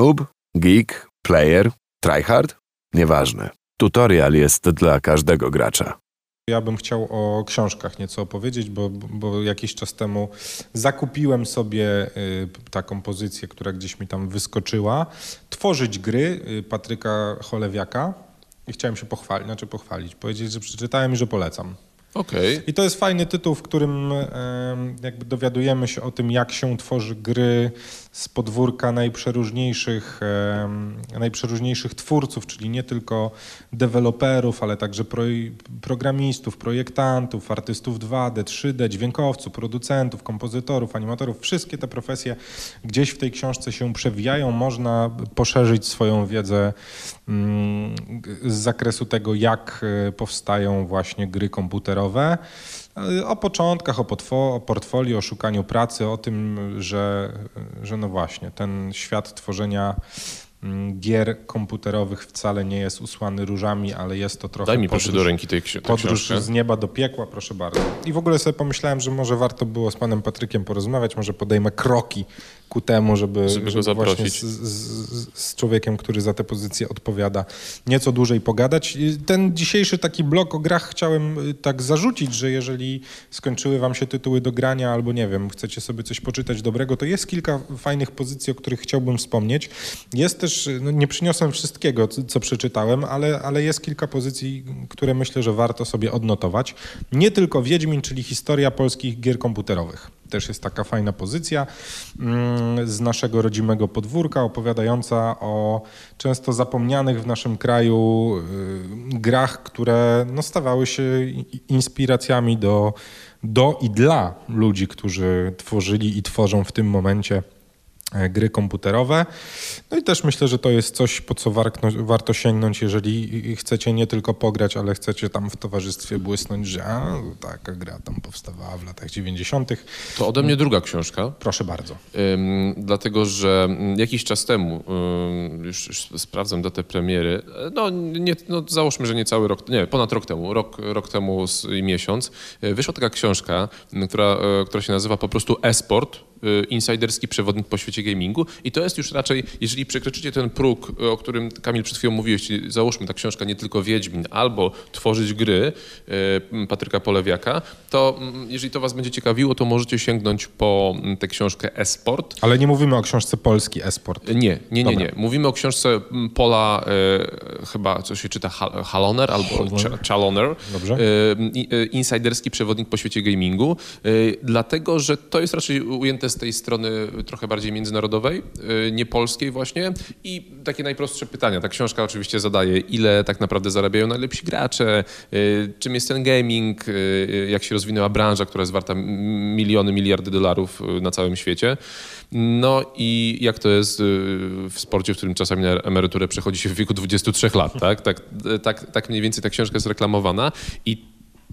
Noob, geek, player, tryhard? Nieważne. Tutorial jest dla każdego gracza. Ja bym chciał o książkach nieco opowiedzieć, bo, bo jakiś czas temu zakupiłem sobie y, taką pozycję, która gdzieś mi tam wyskoczyła. Tworzyć gry y, Patryka Cholewiaka i chciałem się pochwalić, znaczy pochwalić, powiedzieć, że przeczytałem i że polecam. Okej. I to jest fajny tytuł, w którym jakby dowiadujemy się o tym, jak się tworzy gry z podwórka najprzeróżniejszych, najprzeróżniejszych twórców, czyli nie tylko deweloperów, ale także proj- programistów, projektantów, artystów 2D, 3D, dźwiękowców, producentów, kompozytorów, animatorów. Wszystkie te profesje gdzieś w tej książce się przewijają. Można poszerzyć swoją wiedzę mm, z zakresu tego, jak e, powstają właśnie gry komputerowe. O początkach, o, potwo- o portfolio, o szukaniu pracy, o tym, że, że no właśnie, ten świat tworzenia gier komputerowych wcale nie jest usłany różami, ale jest to trochę Daj mi proszę podróż- do ręki tej, tę Podróż książkę. z nieba do piekła, proszę bardzo. I w ogóle sobie pomyślałem, że może warto było z panem Patrykiem porozmawiać, może podejmę kroki ku temu, żeby, Żeby go właśnie z, z, z człowiekiem, który za tę pozycję odpowiada, nieco dłużej pogadać. Ten dzisiejszy taki blok o grach chciałem y, tak zarzucić, że jeżeli skończyły wam się tytuły do grania albo nie wiem, chcecie sobie coś poczytać dobrego, to jest kilka fajnych pozycji, o których chciałbym wspomnieć. Jest też, y, no nie przyniosłem wszystkiego, co, co przeczytałem, ale, ale jest kilka pozycji, które myślę, że warto sobie odnotować. Nie tylko Wiedźmin, czyli historia polskich gier komputerowych. Też jest taka fajna pozycja mm, z naszego rodzimego podwórka, opowiadająca o często zapomnianych w naszym kraju y, grach, które no, stawały się inspiracjami do, do i dla ludzi, którzy tworzyli i tworzą w tym momencie gry komputerowe. No i też myślę, że to jest coś, po co warto sięgnąć, jeżeli chcecie nie tylko pograć, ale chcecie tam w towarzystwie błysnąć, że a, taka gra tam powstawała w latach 90. To ode mnie druga książka. Proszę bardzo. Ym, dlatego, że jakiś czas temu, ym, już, już sprawdzam datę premiery, e, no, nie, no załóżmy, że nie cały rok, nie, ponad rok temu, rok, rok temu i miesiąc, e, wyszła taka książka, która, e, która się nazywa po prostu e-sport, e, insiderski przewodnik po świecie gamingu i to jest już raczej, jeżeli przekroczycie ten próg, o którym Kamil przed chwilą mówiłeś, załóżmy ta książka nie tylko Wiedźmin, albo tworzyć gry e, Patryka Polewiaka, to jeżeli to was będzie ciekawiło, to możecie sięgnąć po tę książkę e-sport. Ale nie mówimy o książce Polski Esport. Nie, nie, nie, nie. Mówimy o książce Pola, e, chyba co się czyta, Hal- Haloner albo Cha- Chaloner. Dobrze. I- e, insiderski przewodnik po świecie gamingu. E, dlatego, że to jest raczej ujęte z tej strony trochę bardziej międzynarodowej, nie polskiej właśnie. I takie najprostsze pytania. Ta książka oczywiście zadaje, ile tak naprawdę zarabiają najlepsi gracze, czym jest ten gaming, jak się rozwinęła branża, która jest warta miliony, miliardy dolarów na całym świecie. No i jak to jest y, w sporcie, w którym czasami na emeryturę przechodzi się w wieku 23 lat, tak? Tak, tak, tak mniej więcej ta książka jest reklamowana i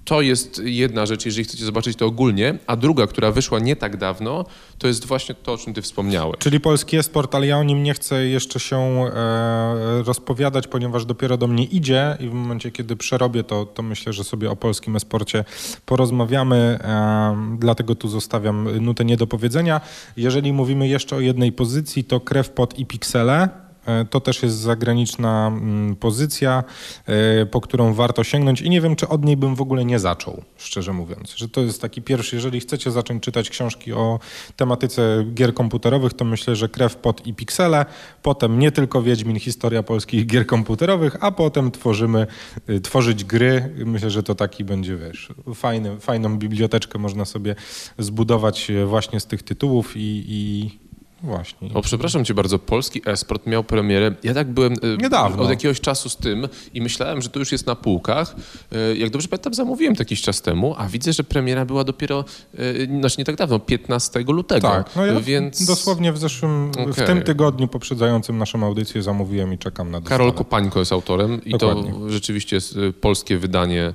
to jest jedna rzecz, jeżeli chcecie zobaczyć to ogólnie, a druga, która wyszła nie tak dawno, to jest właśnie to, o czym ty wspomniałeś. Czyli Polski Esport, ale ja o nim nie chcę jeszcze się e, rozpowiadać, ponieważ dopiero do mnie idzie i w momencie, kiedy przerobię to, to myślę, że sobie o polskim esporcie porozmawiamy, e, dlatego tu zostawiam nutę niedopowiedzenia. Jeżeli mówimy jeszcze o jednej pozycji, to krew i piksele. E, To też jest zagraniczna mm, pozycja, e, po którą warto sięgnąć i nie wiem, czy od niej bym w ogóle nie zaczął, szczerze mówiąc. Że to jest taki pierwszy, jeżeli chcecie zacząć czytać książki o tematyce gier komputerowych, to myślę, że Krew, Pot i Piksele, potem nie tylko Wiedźmin, historia polskich gier komputerowych, a potem tworzymy, y, tworzyć gry. Myślę, że to taki będzie, wiesz, fajny, fajną biblioteczkę można sobie zbudować e, właśnie z tych tytułów i, i właśnie. O, przepraszam cię bardzo, polski esport miał premierę. Ja tak byłem e, Niedawno. od jakiegoś czasu z tym i myślałem, że to już jest na półkach. E, Jak dobrze pamiętam, zamówiłem to jakiś czas temu, a widzę, że premiera była dopiero, e, znaczy nie tak dawno, 15 lutego. Tak, no ja Więc dosłownie w zeszłym, w Okej. tym tygodniu poprzedzającym naszą audycję zamówiłem i czekam na dostawę. Karol Kopańko jest autorem i Dokładnie. to rzeczywiście jest polskie wydanie,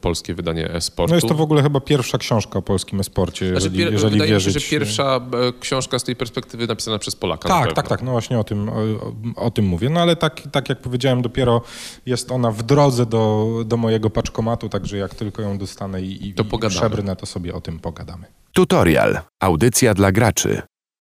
polskie wydanie e-sportu. No jest to w ogóle chyba pierwsza książka o polskim esporcie, jeżeli, Znaczy, pier- jeżeli wydaje mi się, wierzyć. że pierwsza e, książka z tej perspektywy napisana przez Polaka. Tak, tak, tak, no właśnie o tym, o, o tym mówię. No ale tak, tak jak powiedziałem, dopiero jest ona w drodze do, do mojego paczkomatu, także jak tylko ją dostanę i, i, To i przebrnę, to sobie o tym pogadamy. Tutorial. Audycja dla graczy.